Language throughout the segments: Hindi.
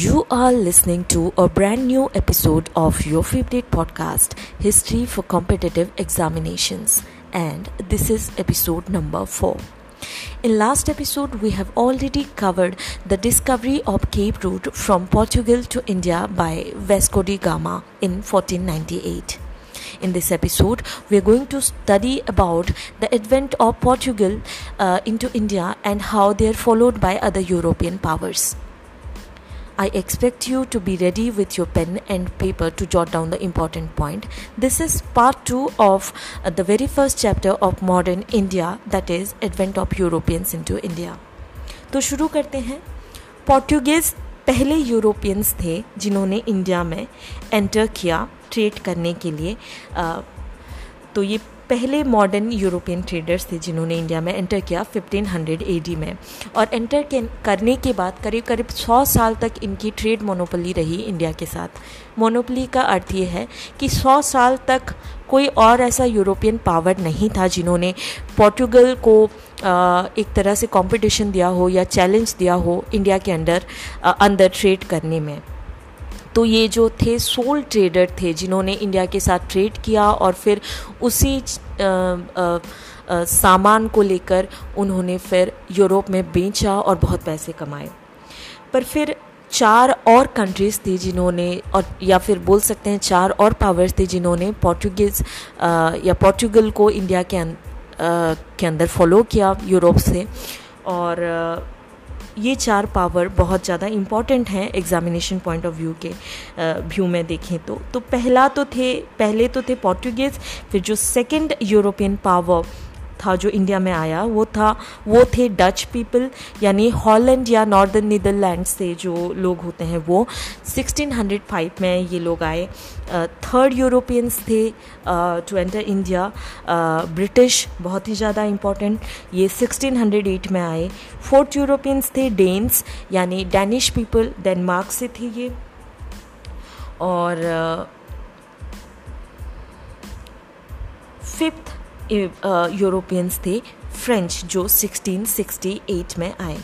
You are listening to a brand new episode of your favorite podcast, History for Competitive Examinations, and this is episode number 4. In last episode we have already covered the discovery of Cape Route from Portugal to India by Vasco da Gama in 1498. In this episode, we are going to study about the advent of Portugal uh, into India and how they are followed by other European powers. I expect you to be ready with your pen and paper to jot down the important point. This is part 2 of uh, the very first chapter of modern India that is advent of Europeans into India. तो शुरू करते हैं पोर्टुगीज़ पहले यूरोपियंस थे जिन्होंने इंडिया में एंटर किया ट्रेड करने के लिए तो ये पहले मॉडर्न यूरोपियन ट्रेडर्स थे जिन्होंने इंडिया में एंटर किया 1500 एडी में। और एंटर करने के बाद करीब करीब 100 साल तक इनकी ट्रेड मोनोपली रही इंडिया के साथ। मोनोपली का अर्थ ये है कि 100 साल तक कोई और ऐसा यूरोपियन पावर नहीं था जिन्होंने पोर्टुगल को एक तरह से कंपटीशन दिया हो या चैलेंज दिया हो इंडिया के अंडर अंदर ट्रेड करने में। तो ये जो थे सोल ट्रेडर थे जिन्होंने इंडिया के साथ ट्रेड किया और फिर उसी आ, आ, आ, सामान को लेकर उन्होंने फिर यूरोप में बेचा और बहुत पैसे कमाए। पर फिर चार और कंट्रीज़ थी जिन्होंने और या फिर बोल सकते हैं चार और पावर्स थे जिन्होंने पोर्टुगीज़ या पोर्टुगल को इंडिया के, अं, के अंदर फॉलो किया यूरोप से। और ये चार पावर बहुत ज़्यादा इंपॉर्टेंट हैं एग्जामिनेशन पॉइंट ऑफ़ व्यू के व्यू में देखें तो। तो पहला तो थे, पहले तो थे पोर्टुगीज़ फिर जो सेकंड यूरोपियन पावर था जो इंडिया में आया, वो था, वो थे डच पीपल यानी हॉलैंड या नॉर्दर्न नीदरलैंड से जो लोग होते हैं वो। 1605 में ये लोग आए। थर्ड यूरोपियंस थे टू एंटर इंडिया ब्रिटिश बहुत ही ज़्यादा इम्पोर्टेंट ये 1608 में आए। फोर्थ यूरोपियंस थे डेन्स यानी डैनिश पीपल डेनमार्क से थे ये। और फिफ्थ यूरोपियंस थे, फ्रेंच, जो 1668 में आए।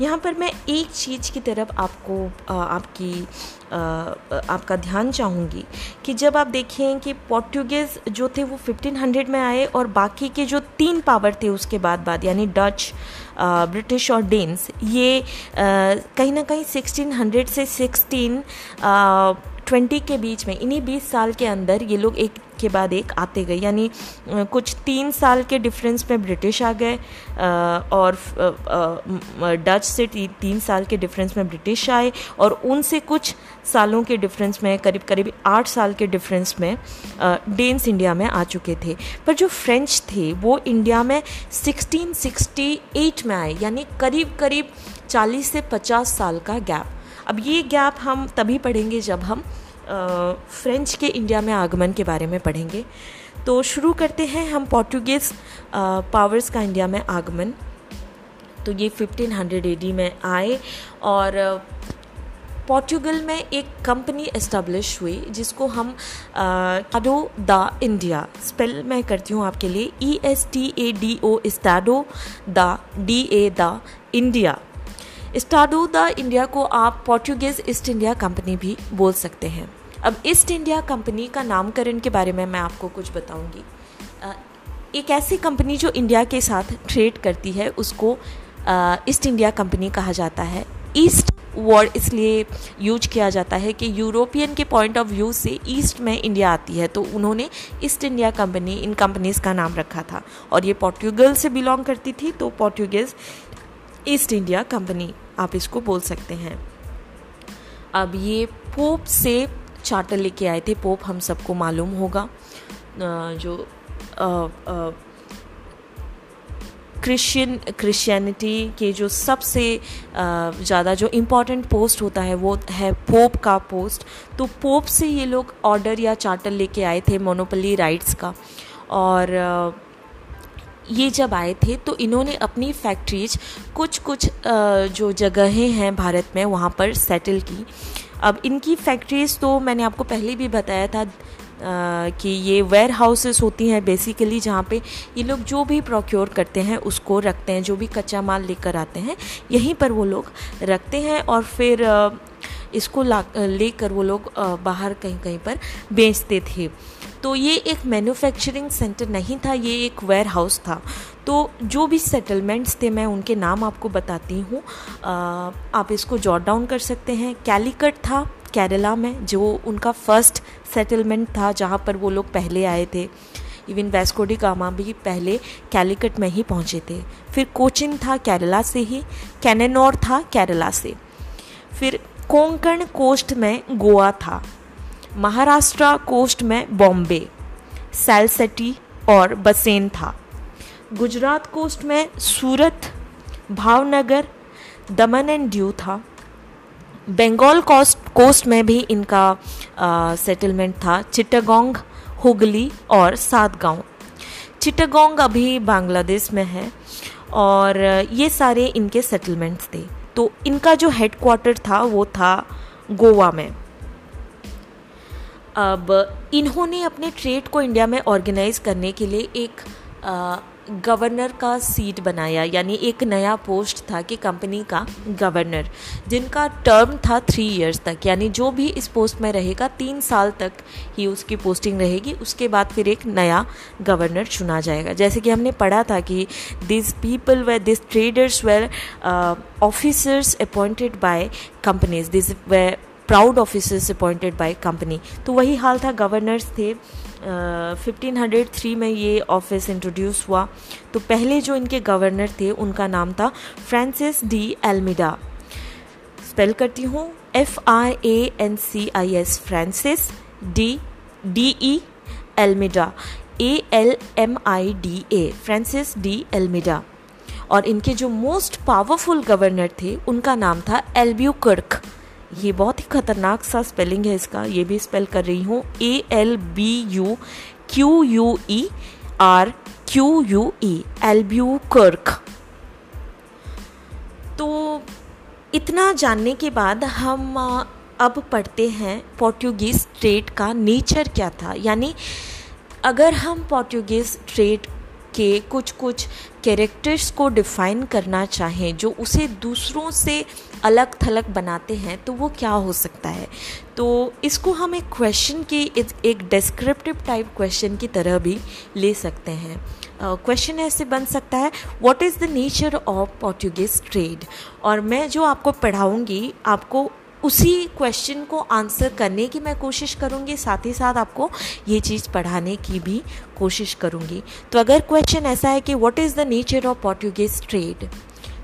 यहाँ पर मैं एक चीज़ की तरफ़ आपको आपकी आपका ध्यान चाहूँगी कि जब आप देखें कि पोर्टुगेज़ जो थे वो 1500 में आए और बाकी के जो तीन पावर थे उसके बाद बाद, यानी डच ब्रिटिश और डेन्स, ये कहीं ना कहीं 1600 से 16 ट्वेंटी के बीच में, इन्हीं बीस साल के अंदर ये लोग एक के बाद एक आते गए। यानी कुछ तीन साल के डिफरेंस में ब्रिटिश आ गए और डच से ती, तीन साल के डिफरेंस में ब्रिटिश आए और उनसे कुछ सालों के डिफरेंस में करीब करीब आठ साल के डिफरेंस में डेन्स इंडिया में आ चुके थे। पर जो फ्रेंच थे वो इंडिया में 1668 में आए यानी करीब करीब 40 से 50 साल का गैप अब ये गैप हम तभी पढ़ेंगे जब हम फ्रेंच के इंडिया में आगमन के बारे में पढ़ेंगे। तो शुरू करते हैं हम पोर्टुगीज़ पावर्स का इंडिया में आगमन। तो ये 1500 एडी में आए और पोर्टुगल में एक कंपनी इस्टेब्लिश हुई जिसको हम आडो द इंडिया स्पेल मैं करती हूँ आपके लिए E S T A D O स्टाडो the D A the India स्टाडो the India को आप पोर्टुगीज़ ईस्ट इंडिया कंपनी भी बोल सकते हैं। अब ईस्ट इंडिया कंपनी का नामकरण के बारे में मैं आपको कुछ बताऊँगी। एक ऐसी कंपनी जो इंडिया के साथ ट्रेड करती है, उसको ईस्ट इंडिया कंपनी कहा जाता है। ईस्ट वर्ड इसलिए यूज़ किया जाता है कि यूरोपियन के पॉइंट ऑफ़ व्यू से ईस्ट में इंडिया आती है तो उन्होंने ईस्ट इंडिया कंपनी इन कंपनीज़ का नाम रखा था। और ये पोर्टुगल से बिलोंग करती थी तो पोर्टुगीज़ ईस्ट इंडिया कंपनी, आप इसको बोल सकते हैं। अब ये पोप से चार्टर लेके आए थे, पोप हम सबको मालूम होगा। जो क्रिश्चियन, क्रिश्चियनिटी के जो सबसे ज़्यादा जो इम्पोर्टेंट पोस्ट होता है, वो है पोप का पोस्ट तो पोप से ये लोग ऑर्डर या चार्टर लेके आए थे मोनोपली राइट्स का। और ये जब आए थे तो इन्होंने अपनी फैक्ट्रीज कुछ कुछ जो जगहें हैं भारत में, वहाँ पर सेटल की। अब इनकी फैक्ट्रीज़ तो मैंने आपको पहले भी बताया था कि ये वेयर हाउसेस होती हैं बेसिकली जहाँ पे ये लोग जो भी प्रोक्योर करते हैं, उसको रखते हैं, जो भी कच्चा माल लेकर आते हैं। यहीं पर वो लोग रखते हैं और फिर इसको ला, लेकर वो लोग बाहर कहीं कहीं पर बेचते थे। तो ये एक मैन्युफैक्चरिंग सेंटर नहीं था, ये एक वेयर हाउस था। तो जो भी सेटलमेंट्स थे, मैं उनके नाम आपको बताती हूँ। आप इसको जॉट डाउन कर सकते हैं। कैलीकट था केरला में, जो उनका फ़र्स्ट सेटलमेंट था, जहाँ पर वो लोग पहले आए थे। इवन वेस्कोडी कामा भी पहले कैलिकट में ही पहुँचे थे। फिर कोचिन था केरला से ही। कैनेनोर था केरला से। फिर कोंकण कोस्ट में गोवा था। महाराष्ट्र कोस्ट में बॉम्बे, सैलसेटी और बसेन था। गुजरात कोस्ट में सूरत, भावनगर, दमन एंड ड्यू था। बंगाल कोस्ट कोस्ट में भी इनका सेटलमेंट था। चिट्टागोंग हुगली और सातगांव। चिट्टागोंग अभी बांग्लादेश में है और ये सारे इनके सेटलमेंट्स थे। तो इनका जो हेडक्वार्टर था, वो था गोवा में। अब इन्होंने अपने ट्रेड को इंडिया में ऑर्गेनाइज करने के लिए एक गवर्नर का सीट बनाया, यानी एक नया पोस्ट था कि कंपनी का गवर्नर जिनका टर्म था थ्री इयर्स तक, यानी जो भी इस पोस्ट में रहेगा, तीन साल तक ही उसकी पोस्टिंग रहेगी, उसके बाद फिर एक नया गवर्नर चुना जाएगा। जैसे कि हमने पढ़ा था कि this people way this traders were officers appointed by companies this way proud officers appointed by company तो वही हाल था गवर्नर्स थे। फिफ्टीन हंड्रेड थ्री में ये ऑफ़िस इंट्रोड्यूस हुआ। तो पहले जो इनके गवर्नर थे, उनका नाम था फ्रांसिस डी एलमिडा स्पेल करती हूँ। F R A N C I S Francis de D E Almeida A L M I D A Francis de Almeida और इनके जो मोस्ट पावरफुल गवर्नर थे, उनका नाम था एल्ब्यू कर्क ये बहुत ही खतरनाक सा स्पेलिंग है इसका, ये भी स्पेल कर रही हूँ। A L B U Q U E R Q U E Albuquerque तो इतना जानने के बाद हम अब पढ़ते हैं पोर्टुगीज ट्रेड का नेचर क्या था। यानी अगर हम पोर्टुगीज ट्रेड के कुछ कुछ कैरेक्टर्स को डिफ़ाइन करना चाहें, जो उसे दूसरों से अलग थलग बनाते हैं तो वो क्या हो सकता है? तो इसको हम एक क्वेश्चन की एक डिस्क्रिप्टिव टाइप क्वेश्चन की तरह भी ले सकते हैं। क्वेश्चन uh, ऐसे बन सकता है what is the nature of Portuguese trade और मैं जो आपको पढ़ाऊँगी आपको उसी क्वेश्चन को आंसर करने की मैं कोशिश करूँगी साथ ही साथ आपको ये चीज़ पढ़ाने की भी कोशिश करूँगी। तो अगर क्वेश्चन ऐसा है कि what is the nature of Portuguese trade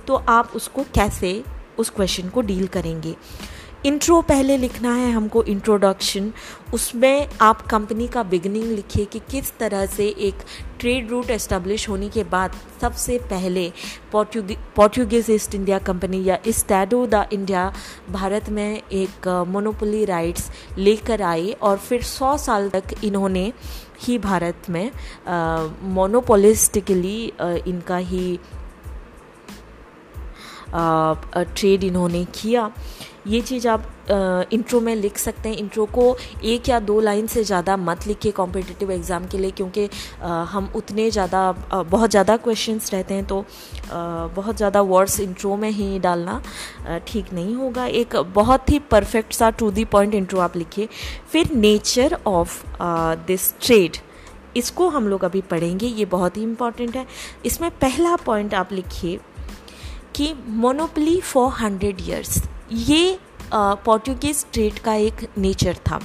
तो आप उसको कैसे उस क्वेश्चन को डील करेंगे। इंट्रो पहले लिखना है हमको इंट्रोडक्शन उसमें आप कंपनी का बिगनिंग लिखिए कि किस तरह से एक ट्रेड रूट एस्टेब्लिश होने के बाद सबसे पहले पोर्टुगीज ईस्ट इंडिया कंपनी या इस्टैडो द इंडिया भारत में एक मोनोपोली राइट्स लेकर आए और फिर सौ साल तक इन्होंने ही भारत में मोनोपोलिस्टिकली इनका ही ट्रेड इन्होंने किया। ये चीज़ आप इंट्रो में लिख सकते हैं। इंट्रो को एक या दो लाइन से ज़्यादा मत लिखिए कॉम्पिटिटिव एग्ज़ाम के लिए क्योंकि हम उतने ज़्यादा बहुत ज़्यादा क्वेश्चंस रहते हैं तो बहुत ज़्यादा वर्ड्स इंट्रो में ही डालना ठीक नहीं होगा। एक बहुत ही परफेक्ट सा टू दी पॉइंट इंट्रो आप लिखिए। फिर नेचर ऑफ़ दिस ट्रेड इसको हम लोग अभी पढ़ेंगे। ये बहुत ही इंपॉर्टेंट है। इसमें पहला पॉइंट आप लिखिए। कि मोनोपली फॉर हंड्रेड ईयर्स ये पोर्टुगीज ट्रेड का एक नेचर था।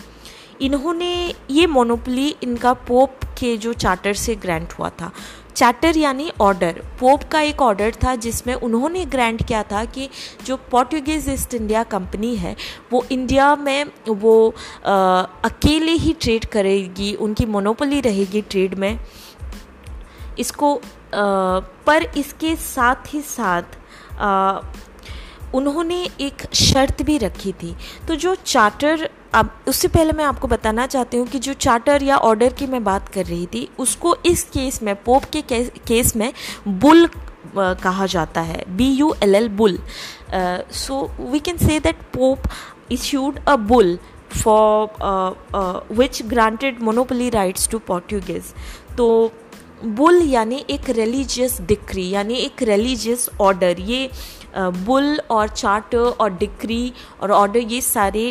इन्होंने ये मोनोपली इनका पोप के जो चार्टर से ग्रांट हुआ था। चार्टर यानी ऑर्डर पोप का एक ऑर्डर था जिसमें उन्होंने ग्रांट किया था कि जो पोर्टुगीज ईस्ट इंडिया कंपनी है वो इंडिया में वो आ, अकेले ही ट्रेड करेगी उनकी मोनोपली रहेगी ट्रेड में। इसको पर इसके साथ ही साथ आ, उन्होंने एक शर्त भी रखी थी। तो जो चार्टर अब उससे पहले मैं आपको बताना चाहती हूँ कि जो चार्टर या ऑर्डर की मैं बात कर रही थी उसको इस केस में पोप के केस में बुल कहा जाता है। B U L L bull. So we can say that pope issued a bull for which granted monopoly rights to Portuguese तो बुल यानी एक रिलीजियस डिक्री यानी एक रिलीजियस ऑर्डर ये बुल और चार्टर और डिक्री और ऑर्डर ये सारे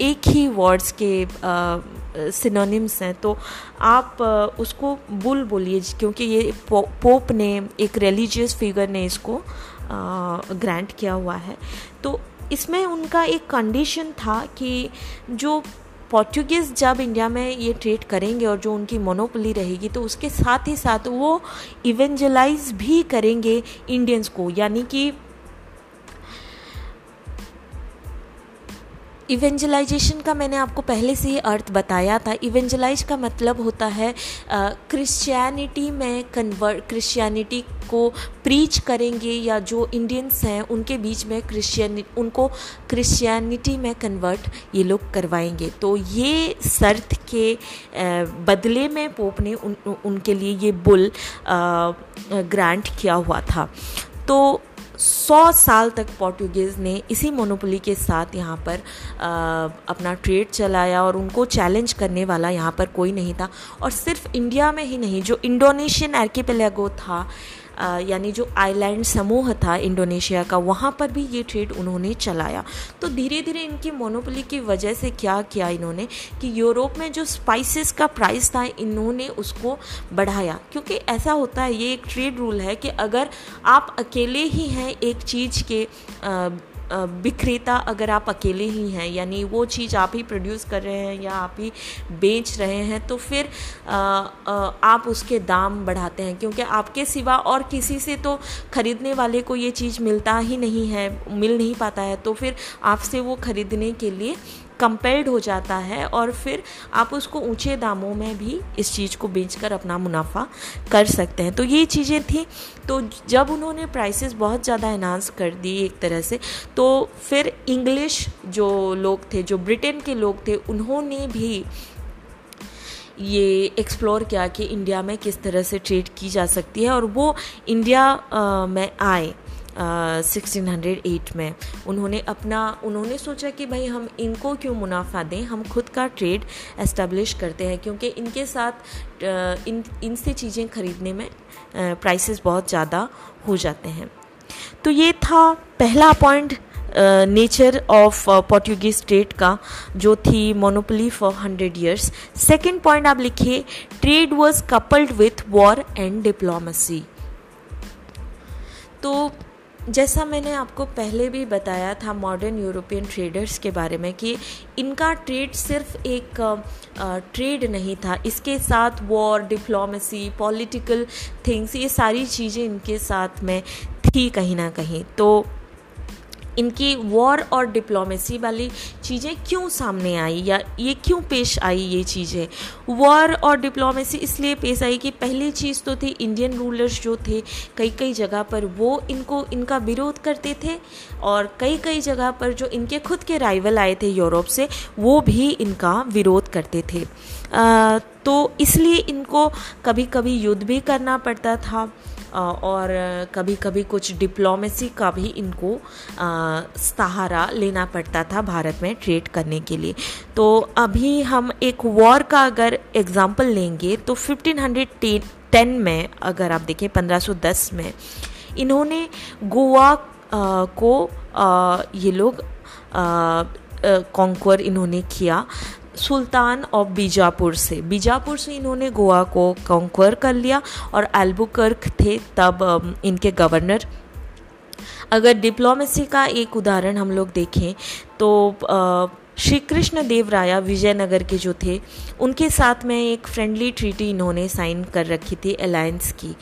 एक ही वर्ड्स के सिनोनिम्स हैं. तो आप उसको बुल बोलिए, क्योंकि ये पोप ने, एक रिलीजियस फिगर ने इसको ग्रांट किया हुआ है. तो इसमें उनका एक कंडीशन था कि जो पोर्चुगीज़ जब इंडिया में ये ट्रेड करेंगे और जो उनकी मोनोपली रहेगी तो उसके साथ ही साथ वो इवेंजलाइज भी करेंगे इंडियंस को। यानी कि इवेंजलाइजेशन का मैंने आपको पहले से ही अर्थ बताया था। इवेंजलाइज का मतलब होता है क्रिश्चियनिटी में कन्वर्ट क्रिश्चियनिटी को प्रीच करेंगे या जो इंडियंस हैं उनके बीच में क्रिश्चियन उनको क्रिश्चियनिटी में कन्वर्ट ये लोग करवाएँगे। तो ये शर्त के बदले में पोप ने उन, उनके लिए ये बुल ग्रांट किया हुआ था। तो सौ साल तक पोर्टुगेज ने इसी मोनोपोली के साथ यहाँ पर आ, अपना ट्रेड चलाया और उनको चैलेंज करने वाला यहाँ पर कोई नहीं था। और सिर्फ़ इंडिया में ही नहीं जो इंडोनेशियन एर्किपेलेगो था यानी जो आइलैंड समूह था इंडोनेशिया का, वहाँ पर भी ये ट्रेड उन्होंने चलाया। तो धीरे धीरे इनकी मोनोपोली की वजह से क्या किया इन्होंने कि यूरोप में जो स्पाइसेस का प्राइस था, इन्होंने उसको बढ़ाया। क्योंकि ऐसा होता है, ये एक ट्रेड रूल है कि अगर आप अकेले ही हैं एक चीज़ के विक्रेता अगर आप अकेले ही हैं, यानी वो चीज़ आप ही प्रोड्यूस कर रहे हैं या आप ही बेच रहे हैं तो फिर आप उसके दाम बढ़ाते हैं, क्योंकि आपके सिवा और किसी से तो ख़रीदने वाले को ये चीज़ मिलता ही नहीं है, मिल नहीं पाता है तो फिर आपसे वो ख़रीदने के लिए कंपेल्ड हो जाता है और फिर आप उसको ऊँचे दामों में भी इस चीज़ को बेचकर अपना मुनाफा कर सकते हैं। तो ये चीज़ें थी। तो जब उन्होंने प्राइसेस बहुत ज़्यादा एनाउंस कर दी एक तरह से तो फिर इंग्लिश जो लोग थे, जो ब्रिटेन के लोग थे, उन्होंने भी ये एक्सप्लोर किया कि इंडिया में किस तरह से ट्रेड की जा सकती है और वो इंडिया में आए। सिक्सटीन हंड्रेड एट में। उन्होंने अपना, उन्होंने सोचा कि भाई हम इनको क्यों मुनाफा दें? हम खुद का ट्रेड एस्टेब्लिश करते हैं, क्योंकि इनके साथ इन, इनसे चीज़ें खरीदने में प्राइसेस बहुत ज़्यादा हो जाते हैं। तो ये था पहला point nature of Portuguese state का, जो थी monopoly for hundred years second point आप लिखिए trade was coupled with war and diplomacy तो जैसा मैंने आपको पहले भी बताया था मॉडर्न यूरोपियन ट्रेडर्स के बारे में कि इनका ट्रेड सिर्फ़ एक ट्रेड नहीं था। इसके साथ वॉर डिप्लोमेसी पॉलिटिकल थिंग्स ये सारी चीज़ें इनके साथ में थी कहीं ना कहीं। तो इनकी वॉर और डिप्लोमेसी वाली चीज़ें क्यों सामने आई या ये क्यों पेश आई ये चीज़ें? वॉर और डिप्लोमेसी इसलिए पेश आई कि पहली चीज़ तो थी इंडियन रूलर्स जो थे कई कई जगह पर वो इनको इनका विरोध करते थे और कई कई जगह पर जो इनके खुद के राइवल आए थे यूरोप से वो भी इनका विरोध करते थे। आ, तो इसलिए इनको कभी कभी युद्ध भी करना पड़ता था। और कभी कभी कुछ डिप्लोमेसी का भी इनको सहारा लेना पड़ता था भारत में ट्रेड करने के लिए। तो अभी हम एक वॉर का अगर एग्ज़ाम्पल लेंगे तो 1510 में, अगर आप देखें 1510 में, इन्होंने गोवा को ये लोग कॉन्कर इन्होंने किया। सुल्तान ऑफ़ बीजापुर से। बीजापुर से इन्होंने गोवा को कॉन्क्वर कर लिया और एल्बुकर्क थे तब इनके गवर्नर अगर डिप्लोमेसी का एक उदाहरण हम लोग देखें तो श्री कृष्ण देव राया विजयनगर के जो थे, उनके साथ में एक फ्रेंडली ट्रीटी इन्होंने साइन कर रखी थी अलायंस की।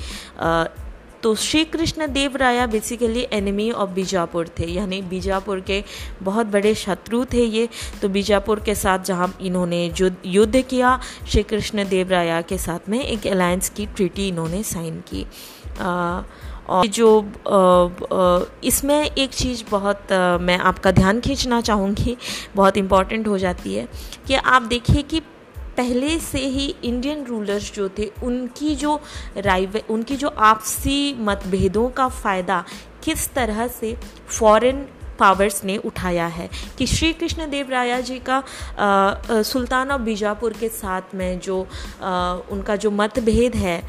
तो श्री कृष्ण देव राया बेसिकली एनिमी ऑफ़ बीजापुर थे। यानी बीजापुर के बहुत बड़े शत्रु थे ये। तो बीजापुर के साथ जहाँ इन्होंने युद्ध किया श्री कृष्ण देव राया के साथ में एक अलायंस की ट्रीटी इन्होंने साइन की। आ, और जो इसमें एक चीज़ बहुत मैं आपका ध्यान खींचना चाहूँगी बहुत इंपॉर्टेंट हो जाती है कि आप देखिए कि पहले से ही इंडियन रूलर्स जो थे उनकी जो राइव उनकी जो आपसी मतभेदों का फ़ायदा किस तरह से फॉरेन पावर्स ने उठाया है? कि श्री कृष्ण देव राया जी का आ, सुल्तान ऑफ़ बीजापुर के साथ में जो आ, उनका जो मतभेद है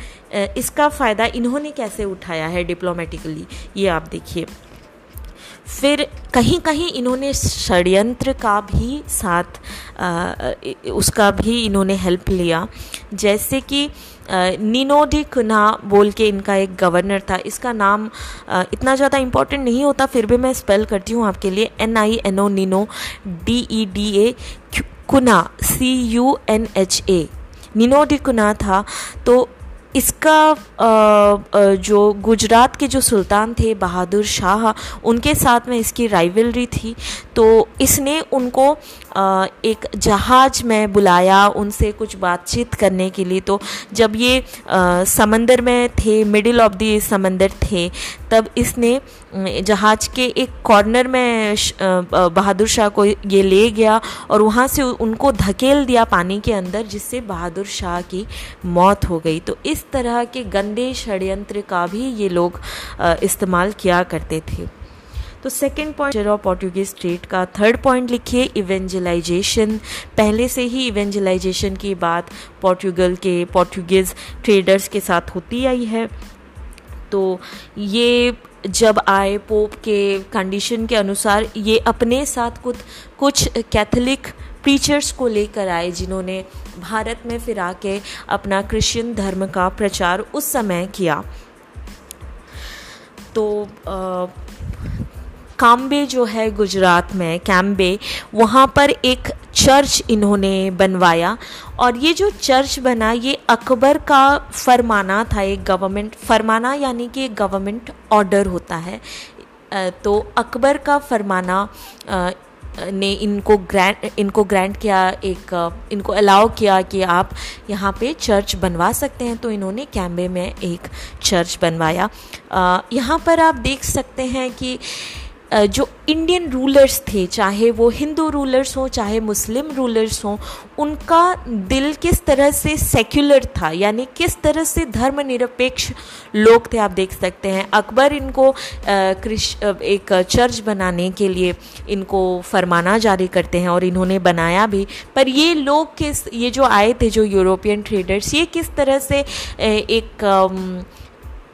इसका फ़ायदा इन्होंने कैसे उठाया है डिप्लोमेटिकली ये आप देखिए। फिर कहीं कहीं इन्होंने षड्यंत्र का भी साथ आ, उसका भी इन्होंने हेल्प लिया। जैसे कि निनोडी कुना बोल के इनका एक गवर्नर था इसका नाम आ, इतना ज़्यादा इम्पोर्टेंट नहीं होता फिर भी मैं स्पेल करती हूँ आपके लिए। एन आई एन ओ निनो D E D A Cunha C U N H A Nino de Cunha था तो इसका जो गुजरात के जो सुल्तान थे, बहादुर शाह, उनके साथ में इसकी राइवलरी थी। तो इसने उनको एक जहाज़ में बुलाया उनसे कुछ बातचीत करने के लिए। तो जब ये समंदर में थे मिडिल ऑफ़ दी समंदर थे, तब इसने जहाज़ के एक कॉर्नर में बहादुर शाह को ये ले गया और वहाँ से उनको धकेल दिया पानी के अंदर, जिससे बहादुर शाह की मौत हो गई। तो इस तरह के गंदे षड्यंत्र का भी ये लोग इस्तेमाल किया करते थे। तो second point of Portuguese state का थर्ड पॉइंट लिखिए इवेंजलाइजेशन पहले से ही इवेंजलाइजेशन की बात पोर्टुगल के पोर्टुगीज ट्रेडर्स के साथ होती आई है। तो ये जब आए पोप के कंडीशन के अनुसार, ये अपने साथ कुछ कुछ कैथोलिक प्रीचर्स को लेकर आए जिन्होंने भारत में फिर आके अपना क्रिश्चियन धर्म का प्रचार उस समय किया। तो आ, काम्बे जो है गुजरात में कैम्बे वहाँ पर एक चर्च इन्होंने बनवाया और ये जो चर्च बना ये अकबर का फरमाना था एक गवर्नमेंट फरमाना यानी कि एक गवर्नमेंट ऑर्डर होता है। तो अकबर का फरमाना ने इनको ग्रैंड इनको ग्रैंड किया, एक, इनको अलाउ किया कि आप यहाँ पे चर्च बनवा सकते हैं। तो इन्होंने कैम्बे में एक चर्च बनवाया। यहाँ पर आप देख सकते हैं कि जो इंडियन रूलर्स थे, चाहे वो हिंदू रूलर्स हों, चाहे मुस्लिम रूलर्स हों, उनका दिल किस तरह से सेक्युलर था? यानी किस तरह से धर्मनिरपेक्ष लोग थे, आप देख सकते हैं। अकबर इनको एक चर्च बनाने के लिए इनको फरमाना जारी करते हैं और इन्होंने बनाया भी। पर ये लोग किस, ये जो आए थे, जो यूरोपियन ट्रेडर्स ये किस तरह से एक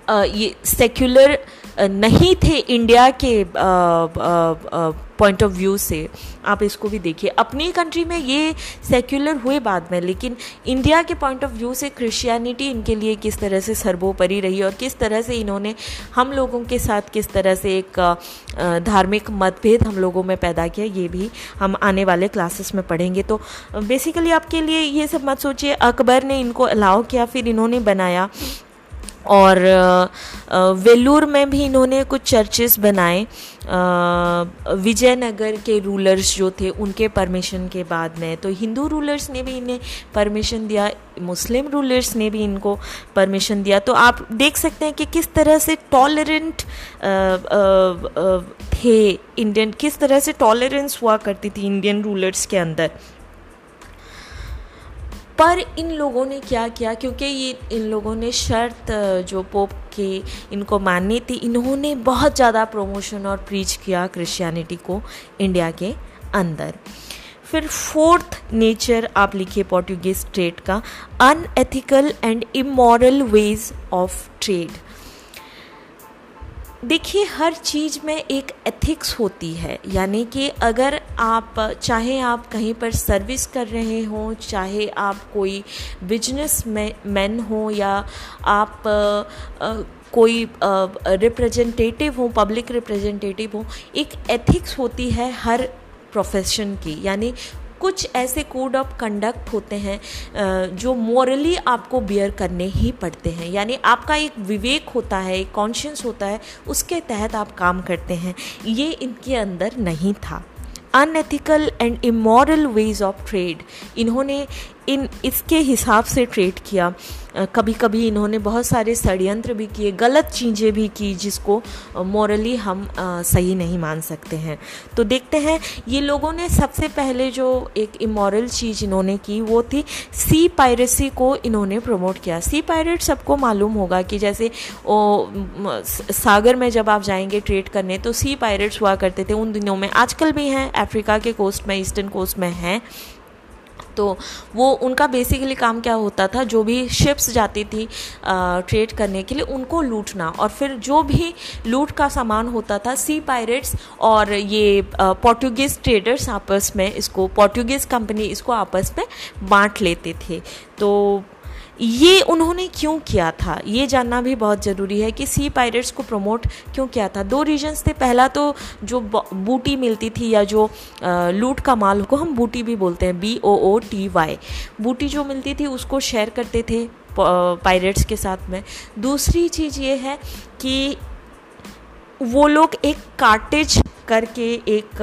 ये सेक्युलर नहीं थे इंडिया के पॉइंट ऑफ़ व्यू से। आप इसको भी देखिए। अपनी कंट्री में ये सेक्युलर हुए बाद में, लेकिन इंडिया के पॉइंट ऑफ़ व्यू से क्रिश्चियनिटी इनके लिए किस तरह से सर्वोपरि रही और किस तरह से इन्होंने हम लोगों के साथ किस तरह से एक धार्मिक मतभेद हम लोगों में पैदा किया, ये भी हम आने वाले क्लासेस में पढ़ेंगे। तो बेसिकली आपके लिए ये सब मत सोचिए। अकबर ने इनको अलाउ किया, फिर इन्होंने बनाया। और वेलूर में भी इन्होंने कुछ चर्चेस बनाए। विजयनगर के रूलर्स जो थे, उनके परमिशन के बाद में। तो हिंदू रूलर्स ने भी इन्हें परमिशन दिया, मुस्लिम रूलर्स ने भी इनको परमिशन दिया। तो आप देख सकते हैं कि किस तरह से टॉलरेंट थे इंडियन किस तरह से टॉलरेंस हुआ करती थी इंडियन रूलर्स के अंदर। पर इन लोगों ने क्या किया? क्योंकि ये इन लोगों ने शर्त जो पोप के इनको माननी थी, इन्होंने बहुत ज़्यादा प्रमोशन और प्रीच किया क्रिश्चियनिटी को इंडिया के अंदर। फिर फोर्थ नेचर आप लिखिए पोर्टुगीज स्टेट का unethical and immoral ways of trade देखिए हर चीज़ में एक एथिक्स होती है। यानी कि अगर आप चाहे आप कहीं पर सर्विस कर रहे हों चाहे आप कोई बिज़नेस मैन हो या आप आ, कोई रिप्रेजेंटेटिव हो पब्लिक रिप्रेजेंटेटिव हो एक एथिक्स होती है हर प्रोफेशन की। यानी कुछ ऐसे कोड ऑफ़ कंडक्ट होते हैं जो मॉरली आपको बियर करने ही पड़ते हैं। यानी आपका एक विवेक होता है, एक कॉन्शियस होता है, उसके तहत आप काम करते हैं। ये इनके अंदर नहीं था। Unethical and immoral ways of trade इन्होंने इन इसके हिसाब से ट्रेड किया। कभी कभी इन्होंने बहुत सारे षडयंत्र भी किए गलत चीज़ें भी की जिसको मॉरली हम सही नहीं मान सकते हैं। तो देखते हैं ये लोगों ने सबसे पहले जो एक इमोरल चीज़ इन्होंने की वो थी सी पायरेसी को इन्होंने प्रमोट किया। सी पायरेट सबको मालूम होगा कि जैसे ओ, सागर में जब आप जाएँगे ट्रेड करने तो सी पायरेट्स हुआ करते थे उन दिनों में। आजकल भी हैं अफ्रीका के कोस्ट में ईस्टर्न कोस्ट में हैं। तो वो, उनका बेसिकली काम क्या होता था, जो भी शिप्स जाती थी ट्रेड करने के लिए उनको लूटना। और फिर जो भी लूट का सामान होता था सी पायरेट्स और ये पोर्टुगीज़ ट्रेडर्स आपस में इसको पोर्टुगीज़ कंपनी इसको आपस में बांट लेते थे। तो ये उन्होंने क्यों किया था? ये जानना भी बहुत ज़रूरी है कि सी पायरेट्स को प्रमोट क्यों किया था? दो रीजंस थे। पहला तो जो बूटी मिलती थी या जो लूट का माल को हम बूटी भी बोलते हैं B O O T Y booty जो मिलती थी, उसको शेयर करते थे पायरेट्स के साथ में। दूसरी चीज़ ये है कि वो लोग एक कार्टेज करके एक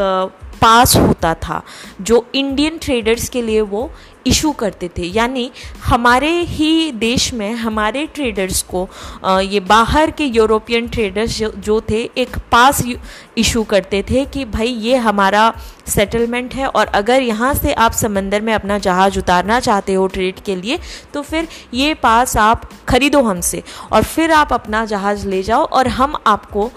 पास होता था जो इंडियन ट्रेडर्स के लिए वो इशू करते थे। यानी हमारे ही देश में हमारे ट्रेडर्स को ये बाहर के यूरोपियन ट्रेडर्स जो, थे एक पास इशू करते थे कि भाई ये हमारा सेटलमेंट है और अगर यहाँ से आप समंदर में अपना जहाज़ उतारना चाहते हो ट्रेड के लिए तो फिर ये पास आप खरीदो हमसे और फिर आप अपना जहाज़ ले जाओ और हम आपको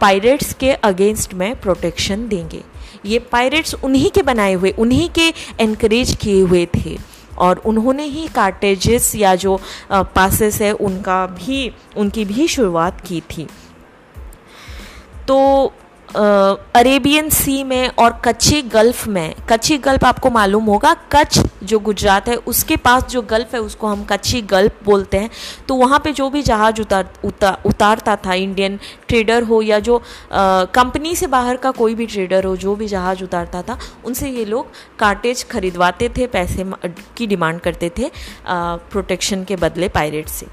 पायरेट्स के अगेंस्ट में प्रोटेक्शन देंगे। ये पायरेट्स उन्हीं के बनाए हुए, उन्हीं के एनकरेज किए हुए थे। और उन्होंने ही कार्टेजेस या जो पासेस है, उनका भी, उनकी भी शुरुआत की थी। तो अरेबियन सी में और कच्ची गल्फ में, कच्ची गल्फ आपको मालूम होगा, कच्छ जो गुजरात है, उसके पास जो गल्फ है, उसको हम कच्ची गल्फ बोलते हैं। तो वहाँ पे जो भी जहाज़ उतार उतार उतारता था, इंडियन ट्रेडर हो या जो कंपनी से बाहर का कोई भी ट्रेडर हो, जो भी जहाज़ उतारता था, उनसे ये लोग कार्टेज खरीदवाते थे, पैसे की डिमांड करते थे प्रोटेक्शन के बदले पायरेट से।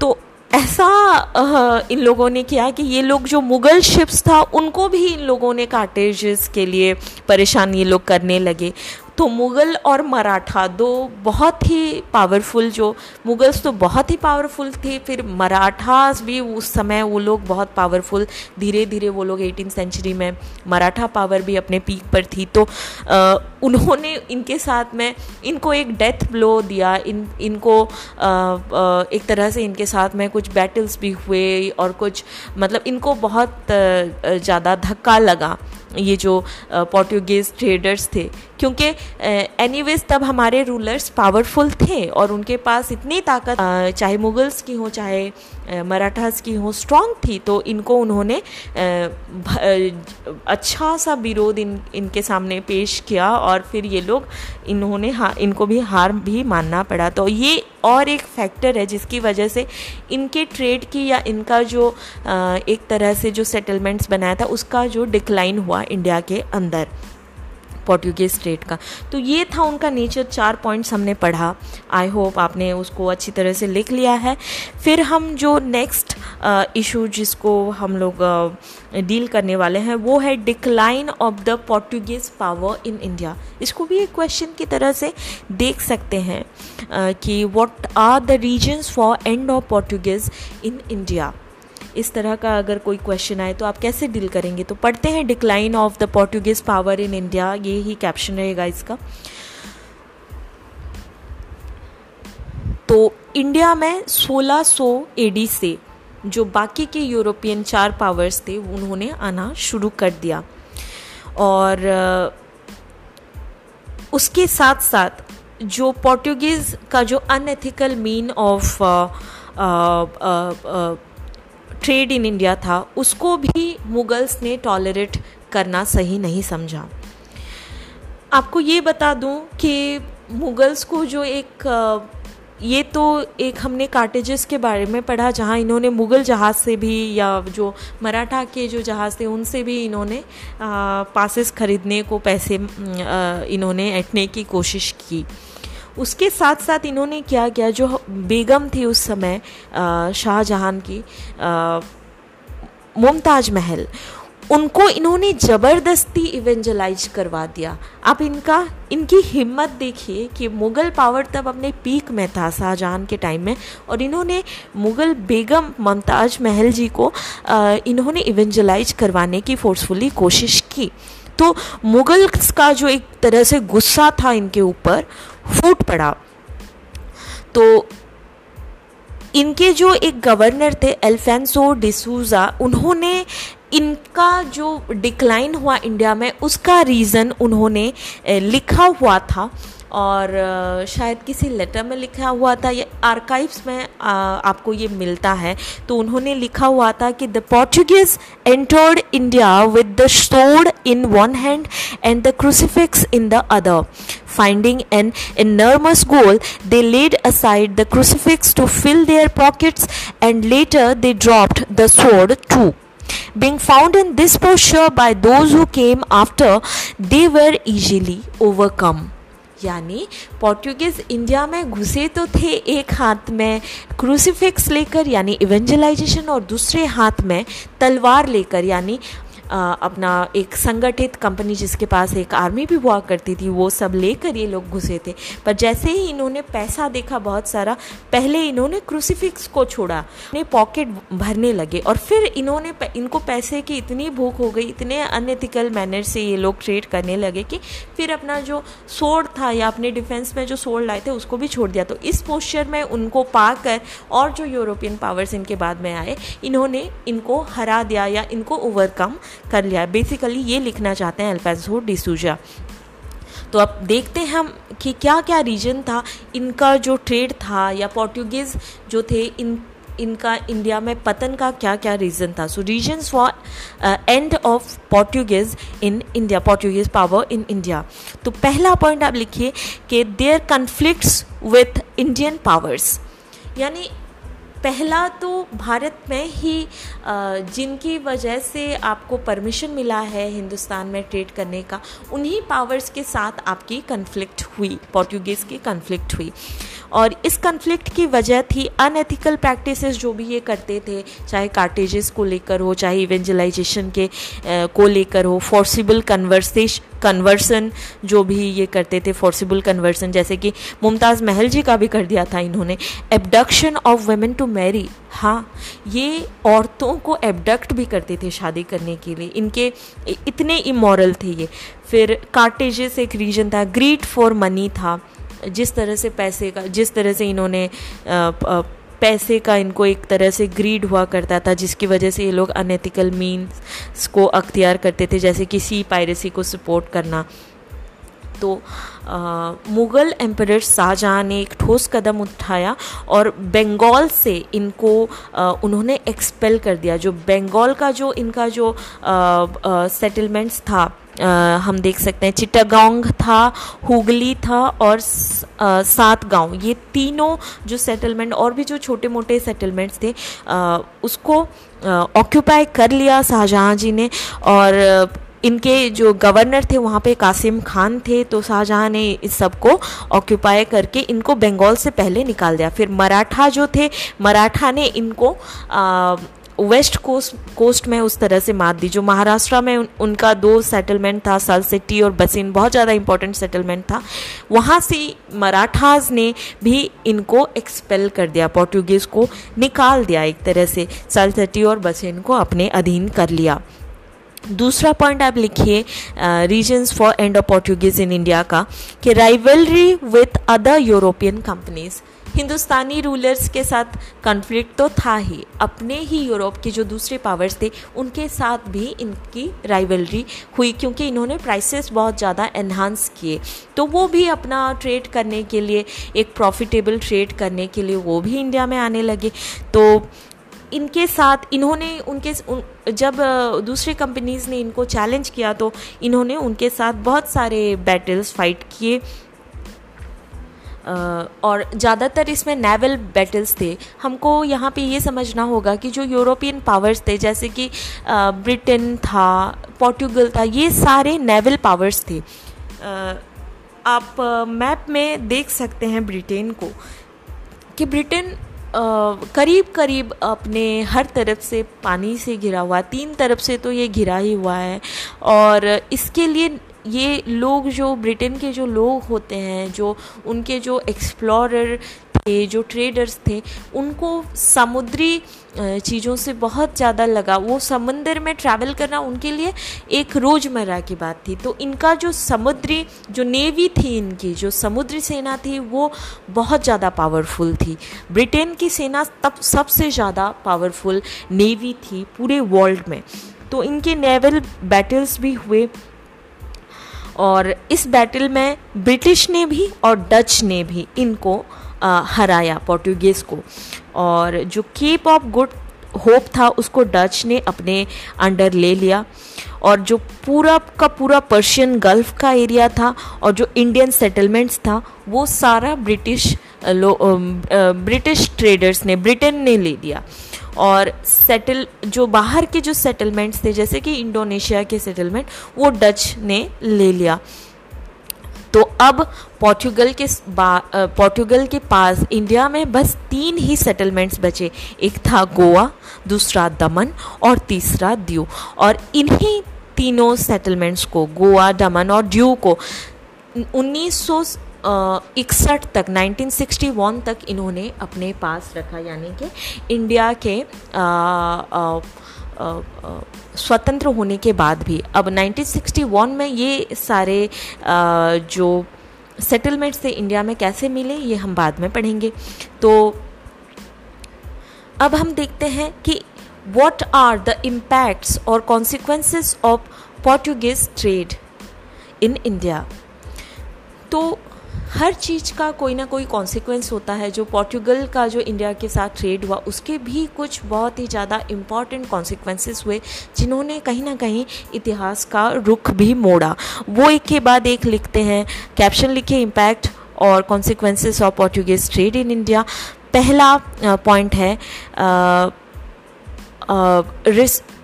तो ऐसा इन लोगों ने किया कि ये लोग जो मुग़ल शिप्स था उनको भी इन लोगों ने कार्टेजेस के लिए परेशान ये लोग करने लगे। तो मुग़ल और मराठा दो बहुत ही पावरफुल जो मुग़ल्स तो बहुत ही पावरफुल थे फिर मराठास भी उस समय वो लोग बहुत पावरफुल धीरे धीरे वो लोग एटीन सेंचुरी में मराठा पावर भी अपने पीक पर थी। तो आ, उन्होंने इनके साथ में इनको एक डेथ ब्लो दिया इन इनको आ, आ, एक तरह से इनके साथ में कुछ बैटल्स भी हुए और कुछ मतलब इनको बहुत ज़्यादा धक्का लगा ये जो पोर्टुगेज ट्रेडर्स थे। क्योंकि एनीवेज तब हमारे रूलर्स पावरफुल थे और उनके पास इतनी ताकत चाहे मुगल्स की हो चाहे मराठास की हो स्ट्रांग थी तो इनको उन्होंने अच्छा सा विरोध इन, इनके सामने पेश किया और फिर ये लोग इन्होंने हा, इनको भी हार भी मानना पड़ा। तो ये और एक फैक्टर है जिसकी वजह से इनके ट्रेड की या इनका जो एक तरह से जो सेटलमेंट्स बनाया था, उसका जो डिक्लाइन हुआ इंडिया के अंदर। पोर्टुगीज स्टेट का। तो ये था उनका नेचर चार पॉइंट्स हमने पढ़ा। आई होप आपने उसको अच्छी तरह से लिख लिया है। फिर हम जो नेक्स्ट इशू जिसको हम लोग डील करने वाले हैं वो है decline of the Portuguese power in India इसको भी एक क्वेश्चन की तरह से देख सकते हैं uh, कि what are the reasons for end of Portuguese in India इस तरह का अगर कोई क्वेश्चन आए तो आप कैसे डील करेंगे? तो पढ़ते हैं decline of the Portuguese power in India ये ही कैप्शन रहेगा इसका। तो इंडिया में 1600 एडी से जो बाकी के यूरोपियन चार पावर्स थे, उन्होंने आना शुरू कर दिया। और उसके साथ साथ जो पोर्टुगीज़ का जो unethical mean of trade in India था, उसको भी मुगल्स ने टॉलरेट करना सही नहीं समझा। आपको ये बता दूँ कि मुगल्स को जो एक ये तो एक हमने कार्टेजेस के बारे में पढ़ा, जहाँ इन्होंने मुग़ल जहाज़ से भी या जो मराठा के जो जहाज़ थे, उनसे भी इन्होंने पासेस खरीदने को पैसे इन्होंने ऐटने की कोशिश की। उसके साथ साथ इन्होंने क्या किया, जो बेगम थी उस समय शाहजहां की मुमताज़ महल, उनको इन्होंने ज़बरदस्ती इवेंजलाइज करवा दिया। आप इनका, इनकी हिम्मत देखिए कि मुग़ल पावर तब अपने पीक में था शाहजहां के टाइम में, और इन्होंने मुग़ल बेगम मुमताज़ महल जी को इन्होंने इवेंजलाइज करवाने की फोर्सफुली कोशिश की। तो मुग़ल्स का जो एक तरह से गुस्सा था इनके ऊपर, फूट पड़ा। तो इनके जो एक गवर्नर थे एल्फेंसो डिसूजा उन्होंने इनका जो डिक्लाइन हुआ इंडिया में, उसका रीज़न उन्होंने लिखा हुआ था। और शायद किसी लेटर में लिखा हुआ था, या आर्काइव्स में आपको ये मिलता है। तो उन्होंने लिखा हुआ था कि the Portuguese entered India with the sword in one hand and the crucifix in the other finding an enormous goal they laid aside the crucifix to fill their pockets and later they dropped the sword to being found in this posture by those who came after, they were easily overcome. यानी पोर्टुगीज इंडिया में घुसे तो थे एक हाथ में क्रूसीफिक्स लेकर, यानी इवेंजलाइजेशन और दूसरे हाथ में तलवार लेकर, यानी अपना एक संगठित कंपनी जिसके पास एक आर्मी भी हुआ करती थी, वो सब लेकर ये लोग घुसे थे। पर जैसे ही इन्होंने पैसा देखा बहुत सारा, पहले इन्होंने क्रूसीफिक्स को छोड़ा, अपने पॉकेट भरने लगे और फिर इन्होंने इनको पैसे की इतनी भूख हो गई, इतने अनएथिकल मैनर से ये लोग ट्रेड करने लगे कि फिर अपना जो सोड था या अपने डिफेंस में जो सोड लाए थे, उसको भी छोड़ दिया। तो इस पोस्चर में उनको पाकर और जो यूरोपियन पावर्स इनके बाद में आए, इन्होंने इनको हरा दिया या इनको ओवरकम कर लिया बेसिकली ये लिखना चाहते हैं अल्फेंसो डिसूजा तो अब देखते हैं हम कि क्या क्या रीजन था। इनका जो ट्रेड था या पोर्टुगीज़ जो थे, इन, इनका इंडिया में पतन का क्या क्या रीज़न था so reasons for end of Portuguese in India Portuguese power in India तो पहला पॉइंट आप लिखिए कि there conflicts with Indian powers यानी पहला तो भारत में ही जिनकी वजह से आपको परमिशन मिला है हिंदुस्तान में ट्रेड करने का, उन्हीं पावर्स के साथ आपकी कन्फ्लिक्ट हुई पोर्टुगीज़ की कन्फ्लिक्ट हुई। और इस कन्फ्लिक्ट की वजह थी अनएथिकल प्रैक्टिसेस जो भी ये करते थे, चाहे कार्टेजेस को लेकर हो, चाहे इवेंजलाइजेशन के को लेकर हो फोर्सिबल कन्वर्सेश कन्वर्सन जो भी ये करते थे फोर्सिबल कन्वर्सन जैसे कि मुमताज़ महल जी का भी कर दिया था इन्होंने। Abduction of women to marry हाँ ये औरतों को एबडक्ट भी करते थे शादी करने के लिए। इनके इतने इमोरल थे ये। फिर कार्टेजेस एक रीजन था ग्रीट फॉर मनी था। जिस तरह से पैसे का, जिस तरह से इन्होंने पैसे का इनको एक तरह से ग्रीड हुआ करता था जिसकी वजह से ये लोग अनएथिकल मीन्स को अख्तियार करते थे जैसे कि सी पायरेसी को सपोर्ट करना। तो मुग़ल एम्पर शाहजहाँ ने एक ठोस कदम उठाया और बंगाल से इनको आ, उन्होंने एक्सपेल कर दिया। जो बंगाल का जो इनका जो सेटलमेंट्स था आ, हम देख सकते हैं चिटागोंग था हुगली था और सात गाँव ये तीनों जो सेटलमेंट और भी जो छोटे मोटे सेटलमेंट्स थे आ, उसको ऑक्यूपाई कर लिया शाहजहाँ जी ने और इनके जो गवर्नर थे वहाँ पे कासिम खान थे तो शाहजहाँ ने इस सबको ऑक्यूपाई करके इनको बंगाल से पहले निकाल दिया। फिर मराठा जो थे मराठा ने इनको आ, वेस्ट कोस्ट कोस्ट में उस तरह से मात दी जो महाराष्ट्र में उन, उनका दो सेटलमेंट था सल सिटी और बसिन बहुत ज़्यादा इंपॉर्टेंट सेटलमेंट था। वहाँ से मराठाज ने भी इनको एक्सपेल कर दिया पोर्टुगीज़ को निकाल दिया एक तरह से सल सिटी और बसिन को अपने अधीन कर लिया। दूसरा पॉइंट आप लिखिए reasons for end of Portuguese in India का कि rivalry with other European companies Hindustani rulers के साथ कॉन्फ्लिक्ट तो था ही। अपने ही यूरोप के जो दूसरे पावर्स थे उनके साथ भी इनकी राइवलरी हुई क्योंकि इन्होंने प्राइसेस बहुत ज़्यादा एनहांस किए। तो वो भी अपना ट्रेड करने के लिए एक प्रॉफिटेबल ट्रेड करने के लिए वो भी इंडिया में आने लगे। तो इनके साथ इन्होंने उनके उन, जब दूसरे कंपनीज़ ने इनको चैलेंज किया तो इन्होंने उनके साथ बहुत सारे बैटल्स फाइट किए। और ज़्यादातर इसमें नेवल बैटल्स थे। हमको यहाँ पे ये समझना होगा कि जो यूरोपियन पावर्स थे, जैसे कि ब्रिटेन था पोर्टुगल था, ये सारे नेवल पावर्स थे। आप मैप में देख सकते हैं ब्रिटेन को कि ब्रिटेन करीब करीब अपने हर तरफ़ से पानी से घिरा हुआ तीन तरफ़ से तो ये घिरा ही हुआ है। और इसके लिए ये लोग जो ब्रिटेन के जो लोग होते हैं, जो उनके जो एक्सप्लोरर थे, जो ट्रेडर्स थे, उनको समुद्री चीज़ों से बहुत ज़्यादा लगा। वो समंदर में ट्रैवल करना उनके लिए एक रोज़मर्रा की बात थी। तो इनका जो समुद्री, जो नेवी थी इनकी, जो समुद्री सेना थी, वो बहुत ज़्यादा पावरफुल थी। ब्रिटेन की सेना तब सबसे ज़्यादा पावरफुल नेवी थी पूरे वर्ल्ड में। तो इनके नेवल बैटल्स भी हुए। और इस बैटल में ब्रिटिश ने भी और डच ने भी इनको आ, हराया पोर्टुगेज को। और जो केप ऑफ़ गुड होप था उसको डच ने अपने अंडर ले लिया। और जो पूरा का पूरा पर्शियन गल्फ का एरिया था और जो इंडियन सेटलमेंट्स था वो सारा ब्रिटिश ब्रिटिश ट्रेडर्स ने ब्रिटेन ने ले लिया। और सेटल जो बाहर के जो सेटलमेंट्स थे, जैसे कि इंडोनेशिया के सेटलमेंट वो डच ने ले लिया। तो अब पोर्टुगल के पोर्टुगल के पास इंडिया में बस तीन ही सेटलमेंट्स बचे। एक था गोवा दूसरा दमन और तीसरा द्यू और इन्हीं तीनों सेटलमेंट्स को गोवा दमन और ड्यू को, उन्नीस सौ इकसठ तक 1961 तक इन्होंने अपने पास रखा यानी कि इंडिया के आ, आ, स्वतंत्र होने के बाद भी। अब 1961 में ये सारे आ, जो सेटलमेंट्स थे इंडिया में कैसे मिले ये हम बाद में पढ़ेंगे। तो अब हम देखते हैं कि what आर द इम्पैक्ट्स और consequences of Portuguese trade in India तो हर चीज़ का कोई ना कोई कॉन्सिक्वेंस होता है, जो पोर्टुगल का, जो इंडिया के साथ ट्रेड हुआ, उसके भी कुछ बहुत ही ज़्यादा इंपॉर्टेंट कॉन्सिक्वेंसेस हुए, जिन्होंने कहीं ना कहीं इतिहास का रुख भी मोड़ा। वो एक के बाद एक लिखते हैं कैप्शन लिखे इम्पैक्ट और consequences of Portuguese trade in India पहला पॉइंट है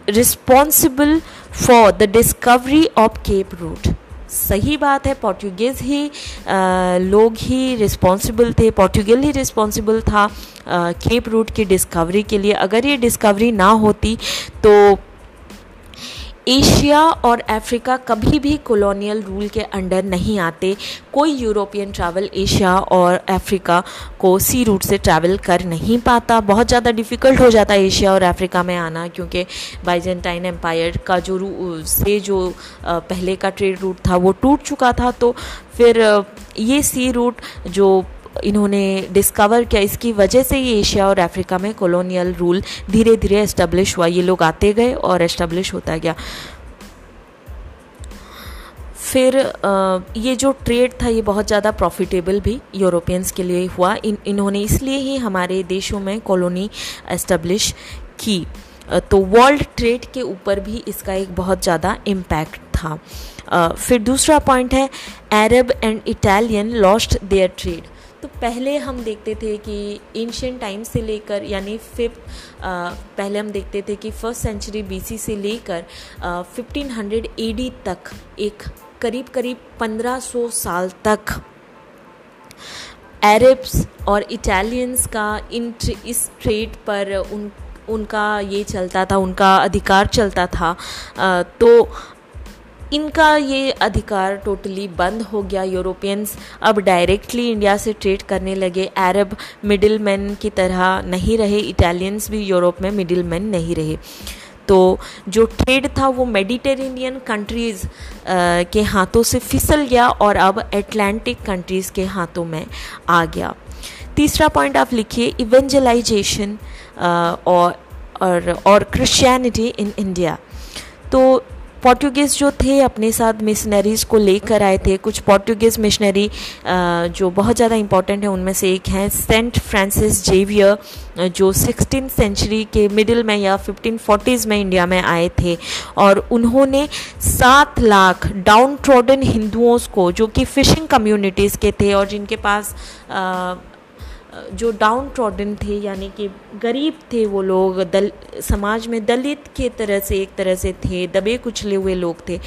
responsible for the discovery of cape route सही बात है पोर्टुगेज ही आ, लोग ही रिस्पॉन्सिबल थे पोर्टुगल ही रिस्पॉन्सिबल था केप रूट की डिस्कवरी के लिए। अगर ये डिस्कवरी ना होती तो एशिया और अफ्रीका कभी भी कॉलोनियल रूल के अंडर नहीं आते। कोई यूरोपियन ट्रैवल एशिया और अफ्रीका को सी रूट से ट्रैवल कर नहीं पाता। बहुत ज़्यादा डिफ़िकल्ट हो जाता है एशिया और अफ्रीका में आना, क्योंकि बाइजेंटाइन एम्पायर का जो से जो पहले का ट्रेड रूट था वो टूट चुका था। तो फिर ये सी रूट जो इन्होंने डिस्कवर किया, इसकी वजह से ये एशिया और अफ्रीका में कॉलोनियल रूल धीरे धीरे एस्टेब्लिश हुआ। ये लोग आते गए और एस्टेब्लिश होता गया। फिर ये जो ट्रेड था, ये बहुत ज़्यादा प्रॉफिटेबल भी यूरोपियंस के लिए हुआ। इन, इन्होंने इसलिए ही हमारे देशों में कॉलोनी एस्टेब्लिश की। तो वर्ल्ड ट्रेड के ऊपर भी इसका एक बहुत ज़्यादा इम्पैक्ट था। फिर दूसरा पॉइंट है Arab and Italian lost their trade पहले हम देखते थे कि एंशियन टाइम से लेकर, यानी फिफ्थ पहले हम देखते थे कि फ़र्स्ट सेंचुरी बीसी से लेकर फिफ्टीन हंड्रेड एडी तक, एक करीब करीब पंद्रह सौ साल तक अरब्स और इटालियंस का इन इस ट्रेड पर उन, उनका ये चलता था, उनका अधिकार चलता था। तो इनका ये अधिकार टोटली बंद हो गया। यूरोपियंस अब डायरेक्टली इंडिया से ट्रेड करने लगे। अरब मिडिल मैन की तरह नहीं रहे। इटालियंस भी यूरोप में मिडिल मैन नहीं रहे। तो जो ट्रेड था वो मेडिटेरेनियन कंट्रीज़ के हाथों से फिसल गया और अब एटलांटिक कंट्रीज़ के हाथों में आ गया। तीसरा पॉइंट आप लिखिए इवेंजलाइजेशन और और क्रिश्चियनिटी इन इंडिया तो पोर्टुगीज़ जो थे अपने साथ मिशनरीज़ को लेकर आए थे। कुछ पोर्टुगीज़ मिशनरी जो बहुत ज़्यादा इंपॉर्टेंट है उनमें से एक हैं सेंट फ्रांसिस जेवियर जो सिक्सटीन सेंचुरी के मिडिल में या फिफ्टीन फोर्टीज़ में इंडिया में आए थे। और उन्होंने सात लाख डाउन ट्रोडन हिंदुओं को जो कि फ़िशिंग कम्युनिटीज़ के थे और जिनके पास आ, जो डाउन ट्रॉडन थे, यानी कि गरीब थे वो लोग, दल, समाज में दलित के तरह से, एक तरह से थे, दबे कुचले हुए लोग थे,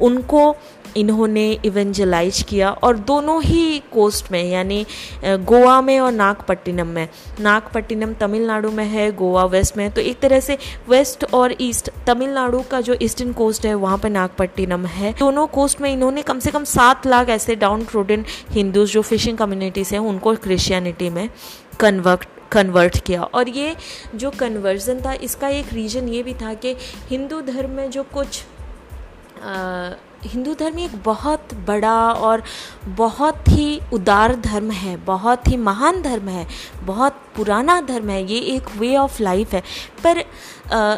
उनको इन्होंने इवेंजलाइज किया और दोनों ही कोस्ट में, यानी गोवा में और नागपट्टिनम में। नागपट्टिनम तमिलनाडु में है, गोवा वेस्ट में तो एक तरह से वेस्ट और ईस्ट तमिलनाडु का जो ईस्टर्न कोस्ट है, वहाँ पर नागपट्टिनम है। दोनों कोस्ट में इन्होंने कम से कम सात लाख ऐसे डाउन ट्रोडन हिंदूज जो फिशिंग कम्युनिटीज़ हैं, उनको क्रिश्चियनिटी में कन्वर्ट कन्वर्ट किया। और ये जो कन्वर्जन था, इसका एक रीज़न ये भी था कि हिंदू धर्म में जो कुछ हिंदू धर्म एक बहुत बड़ा और बहुत ही उदार धर्म है बहुत ही महान धर्म है बहुत पुराना धर्म है ये एक वे ऑफ़ लाइफ है। पर आ,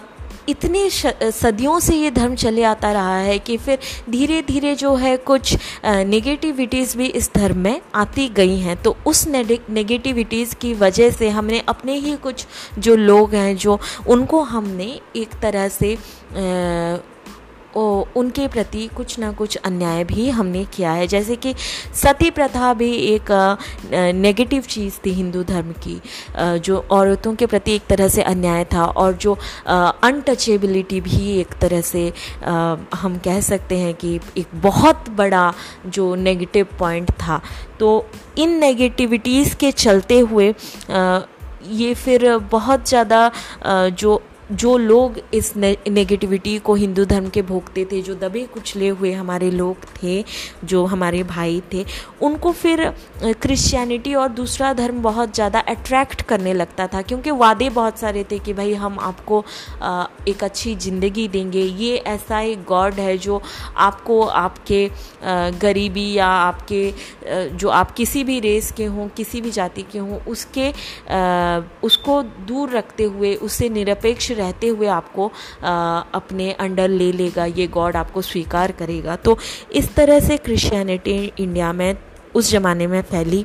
इतने सदियों से ये धर्म चले आता रहा है कि फिर धीरे धीरे जो है कुछ नेगेटिविटीज़ भी इस धर्म में आती गई हैं। तो उस नेगेटिविटीज़ की वजह से हमने अपने ही कुछ जो लोग हैं जो उनको हमने एक तरह से उनके प्रति कुछ ना कुछ अन्याय भी हमने किया है। जैसे कि सती प्रथा भी एक नेगेटिव चीज़ थी हिंदू धर्म की। जो औरतों के प्रति एक तरह से अन्याय था और जो अनटचेबिलिटी भी एक तरह से हम कह सकते हैं कि एक बहुत बड़ा जो नेगेटिव पॉइंट था। तो इन नेगेटिविटीज़ के चलते हुए ये फिर बहुत ज़्यादा जो जो लोग इस ने, नेगेटिविटी को हिंदू धर्म के भोगते थे जो दबे कुचले हुए हमारे लोग थे जो हमारे भाई थे उनको फिर क्रिश्चियनिटी और दूसरा धर्म बहुत ज़्यादा अट्रैक्ट करने लगता था क्योंकि वादे बहुत सारे थे कि भाई हम आपको आ, एक अच्छी ज़िंदगी देंगे। ये ऐसा एक गॉड है जो आपको आपके आ, गरीबी या आपके आ, जो आप किसी भी रेस के हों किसी भी जाति के हों उसके उसको दूर रखते हुए उससे निरपेक्ष रहते हुए आपको अपने अंडर ले लेगा, ये गॉड आपको स्वीकार करेगा। तो इस तरह से क्रिश्चियनिटी इंडिया में, उस ज़माने में फैली।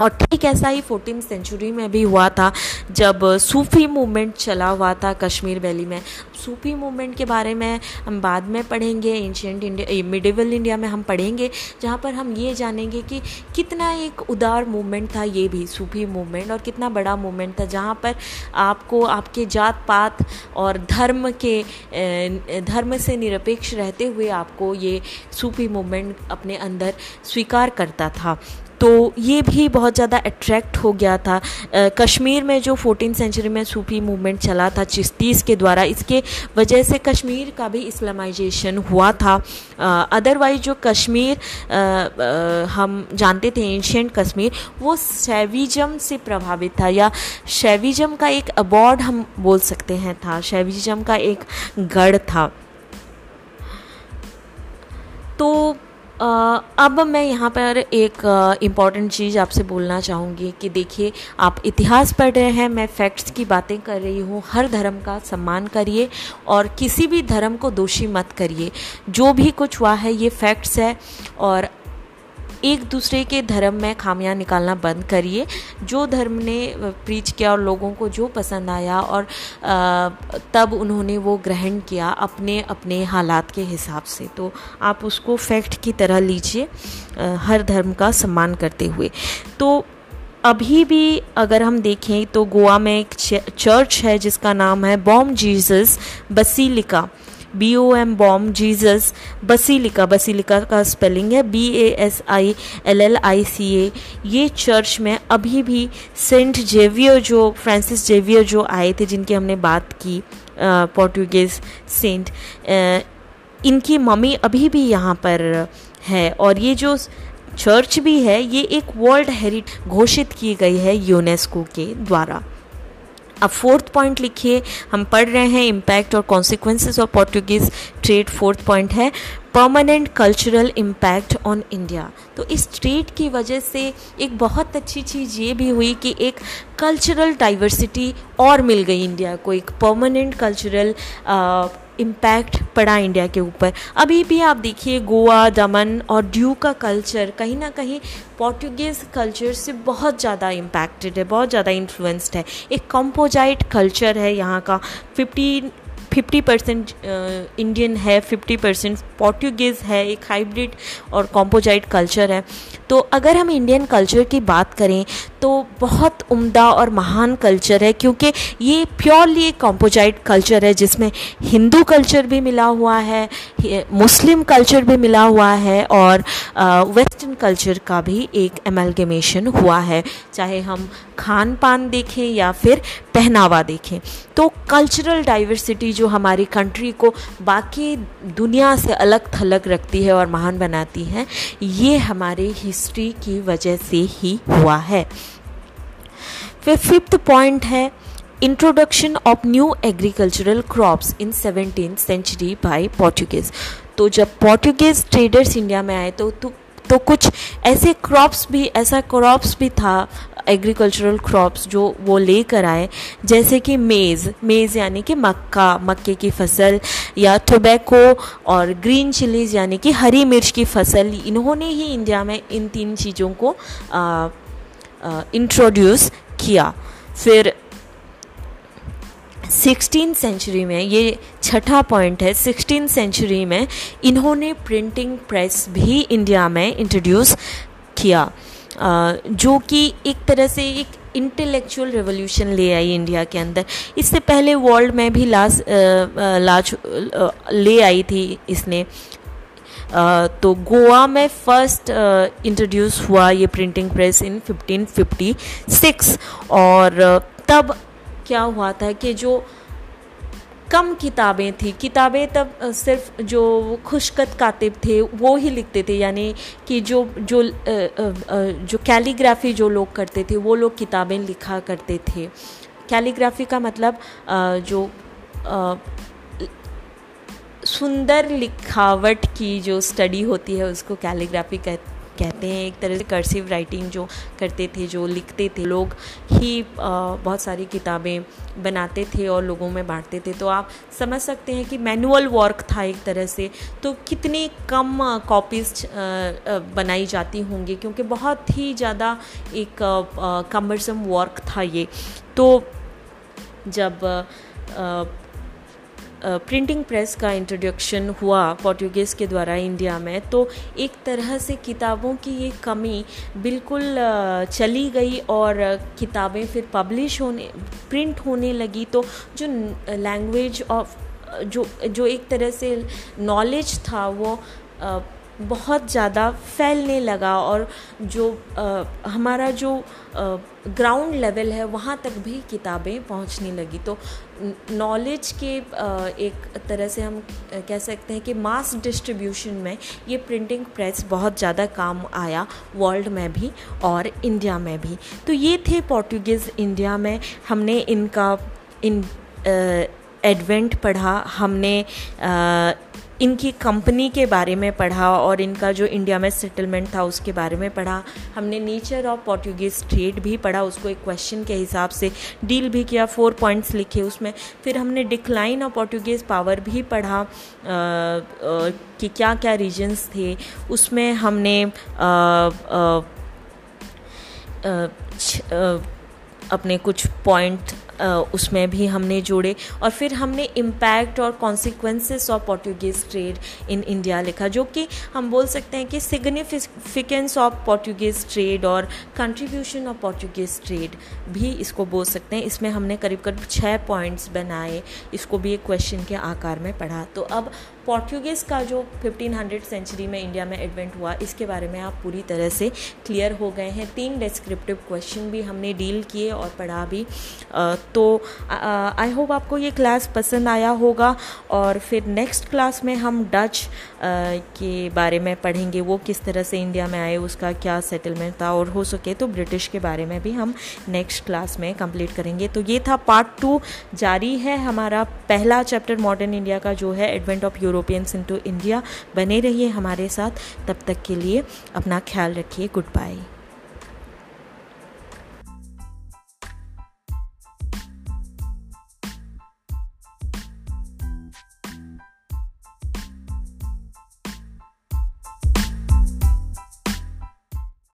और ठीक ऐसा ही फोर्टीन सेंचुरी में भी हुआ था, जब सूफ़ी मूवमेंट चला हुआ था कश्मीर वैली में। सूफ़ी मूवमेंट के बारे में हम बाद में पढ़ेंगे एंशियंट इंडिया मिडिवल इंडिया में हम पढ़ेंगे, जहाँ पर हम ये जानेंगे कि कितना एक उदार मूवमेंट था ये भी, सूफ़ी मूवमेंट और कितना बड़ा मूवमेंट था, जहाँ पर आपको आपके जात पात और धर्म के धर्म से निरपेक्ष रहते हुए आपको ये सूफ़ी मूवमेंट अपने अंदर स्वीकार करता था। तो ये भी बहुत ज़्यादा अट्रैक्ट हो गया था। कश्मीर में जो फोर्टीन सेंचुरी में सूफी मूवमेंट चला था चिश्तीस के द्वारा इसके वजह से कश्मीर का भी इस्लामाइजेशन हुआ था। अदरवाइज़ जो कश्मीर आ, आ, हम जानते थे एंशियंट कश्मीर वो शैविजम से प्रभावित था या शैविजम का एक अबॉर्ड हम बोल सकते हैं था शैविजम का एक गढ़ था। तो अब मैं यहाँ पर एक इंपॉर्टेंट चीज़ आपसे बोलना चाहूँगी कि देखिए, आप इतिहास पढ़ रहे हैं, मैं फैक्ट्स की बातें कर रही हूँ, हर धर्म का सम्मान करिए और किसी भी धर्म को दोषी मत करिए। जो भी कुछ हुआ है, ये फैक्ट्स है और एक दूसरे के धर्म में खामियाँ निकालना बंद करिए। जो धर्म ने प्रीच किया और लोगों को जो पसंद आया और तब उन्होंने वो ग्रहण किया अपने अपने हालात के हिसाब से। तो आप उसको फैक्ट की तरह लीजिए हर धर्म का सम्मान करते हुए। तो अभी भी अगर हम देखें तो गोवा में एक चर्च है जिसका नाम है Bom Jesus basilica. B O M Bom Jesus basilica basilica का स्पेलिंग है B A S I L L I C A ये चर्च में अभी भी सेंट जेवियर जो फ्रांसिस जेवियर जो आए थे, जिनकी हमने बात की पोर्टुगेज सेंट इनकी मम्मी अभी भी यहाँ पर है। और ये जो चर्च भी है, ये एक वर्ल्ड हेरिट घोषित की गई है यूनेस्को के द्वारा। अब फोर्थ पॉइंट लिखिए। हम पढ़ रहे हैं इम्पैक्ट और consequences of Portuguese trade fourth point है permanent cultural impact on India तो इस ट्रेड की वजह से एक बहुत अच्छी चीज़ ये भी हुई कि एक कल्चरल डाइवर्सिटी और मिल गई इंडिया को, एक परमानेंट कल्चरल इम्पैक्ट पड़ा इंडिया के ऊपर। अभी भी आप देखिए गोवा, दमन और ड्यू का कल्चर कहीं ना कहीं पोर्टुगीज़ कल्चर से बहुत ज़्यादा इम्पैक्टेड है, बहुत ज़्यादा इन्फ्लुएंस्ड है। एक कंपोजाइट कल्चर है यहाँ का। फिफ्टी फिफ्टी परसेंट इंडियन है फिफ्टी परसेंट पोर्टुगीज़ है, एक हाइब्रिड और कॉम्पोजाइट कल्चर है। तो अगर हम इंडियन कल्चर की बात करें तो बहुत उम्दा और महान कल्चर है, क्योंकि ये प्योरली एक कॉम्पोजाइट कल्चर है, जिसमें हिंदू कल्चर भी मिला हुआ है मुस्लिम कल्चर भी मिला हुआ है, और वेस्टर्न कल्चर का भी एक एमलगेमेशन हुआ है। चाहे हम खान पान देखें या फिर पहनावा देखें। तो कल्चरल डाइवर्सिटी जो हमारी कंट्री को बाकी दुनिया से अलग थलग रखती है और महान बनाती है, ये हमारे हिस्ट्री की वजह से ही हुआ है। फिर फिफ्थ पॉइंट है introduction of new agricultural crops in seventeen century by Portuguese तो जब पोर्टुगेज ट्रेडर्स इंडिया में आए तो, तो कुछ ऐसे क्रॉप्स भी ऐसा क्रॉप्स भी था एग्रीकल्चरल क्रॉप्स जो वो लेकर आए जैसे कि मेज़ मेज़ यानी कि मक्का मक्के की फ़सल या टोबैको और ग्रीन चिलीज़ यानी कि हरी मिर्च की फ़सल इन्होंने ही इंडिया में इन तीन चीज़ों को इंट्रोड्यूस किया। फिर सिक्सटीन सेंचुरी में, ये छठा पॉइंट है सिक्सटीन सेंचुरी में इन्होंने प्रिंटिंग प्रेस भी इंडिया में इंट्रोड्यूस किया। जो कि एक तरह से एक इंटेलेक्चुअल रेवोल्यूशन ले आई इंडिया के अंदर। इससे पहले वर्ल्ड में भी लाज लाज ले आई थी इसने। तो गोवा में फ़र्स्ट इंट्रोड्यूस हुआ ये प्रिंटिंग प्रेस इन 1556 और तब क्या हुआ था कि जो कम किताबें थी, किताबें तब सिर्फ़ जो खुशकत कातिब थे, वो ही लिखते थे, यानी कि जो जो जो कैलीग्राफी जो लोग करते थे, वो लोग किताबें लिखा करते थे। कैलीग्राफी का मतलब जो सुंदर लिखावट की जो स्टडी होती है उसको कैलीग्राफी कह, कहते हैं। एक तरह से कर्सिव राइटिंग जो करते थे जो लिखते थे लोग ही बहुत सारी किताबें बनाते थे और लोगों में बांटते थे। तो आप समझ सकते हैं कि मैनुअल वर्क था एक तरह से। तो कितनी कम कॉपीज बनाई जाती होंगी क्योंकि बहुत ही ज़्यादा एक कमरसम वर्क था ये। तो जब प्रिंटिंग प्रेस का इंट्रोडक्शन हुआ पोर्टुगेज़ के द्वारा इंडिया में तो एक तरह से किताबों की ये कमी बिल्कुल चली गई और किताबें फिर पब्लिश होने प्रिंट होने लगी तो जो लैंग्वेज ऑफ़ जो जो एक तरह से नॉलेज था वो बहुत ज़्यादा फैलने लगा और जो आ, हमारा जो ग्राउंड लेवल है वहाँ तक भी किताबें पहुँचने लगी। तो नॉलेज के आ, एक तरह से हम कह सकते हैं कि मास डिस्ट्रीब्यूशन में ये प्रिंटिंग प्रेस बहुत ज़्यादा काम आया वर्ल्ड में भी और इंडिया में भी। तो ये थे पोर्टुगीज़ इंडिया में। हमने इनका इन एडवेंट पढ़ा। हमने आ, इनकी कंपनी के बारे में पढ़ा और इनका जो इंडिया में सेटलमेंट था उसके बारे में पढ़ा। हमने नेचर ऑफ़ पोर्टुगीज ट्रेड भी पढ़ा उसको एक क्वेश्चन के हिसाब से डील भी किया फोर पॉइंट्स लिखे उसमें। फिर हमने डिक्लाइन ऑफ़ पोर्टुगीज पावर भी पढ़ा कि क्या क्या रीजन्स थे। उसमें हमने आ, अपने कुछ पॉइंट उसमें भी हमने जोड़े और फिर हमने इम्पैक्ट और consequences of Portuguese trade in India लिखा, जो कि हम बोल सकते हैं कि सिग्निफिकेंस ऑफ़ पोर्टुगीज़ ट्रेड और कंट्रीब्यूशन ऑफ़ पोर्टुगीज़ ट्रेड भी इसको बोल सकते हैं। इसमें हमने करीब करीब छः पॉइंट्स बनाए, इसको भी एक क्वेश्चन के आकार में पढ़ा। तो अब पोर्टुगीज़ का जो 1500 सेंचुरी में इंडिया में एडवेंट हुआ, इसके बारे में आप पूरी तरह से क्लियर हो गए हैं। तीन डिस्क्रिप्टिव क्वेश्चन भी हमने डील किए और पढ़ा भी तो आई होप आपको ये क्लास पसंद आया होगा और फिर नेक्स्ट क्लास में हम डच के बारे में पढ़ेंगे, वो किस तरह से इंडिया में आए, उसका क्या सेटलमेंट था और हो सके तो ब्रिटिश के बारे में भी हम नेक्स्ट क्लास में कंप्लीट करेंगे। तो ये था पार्ट टू जारी है हमारा पहला चैप्टर मॉडर्न इंडिया का जो है advent of Europeans into India बने रहिए हमारे साथ, तब तक के लिए अपना ख्याल रखिए गुड बाय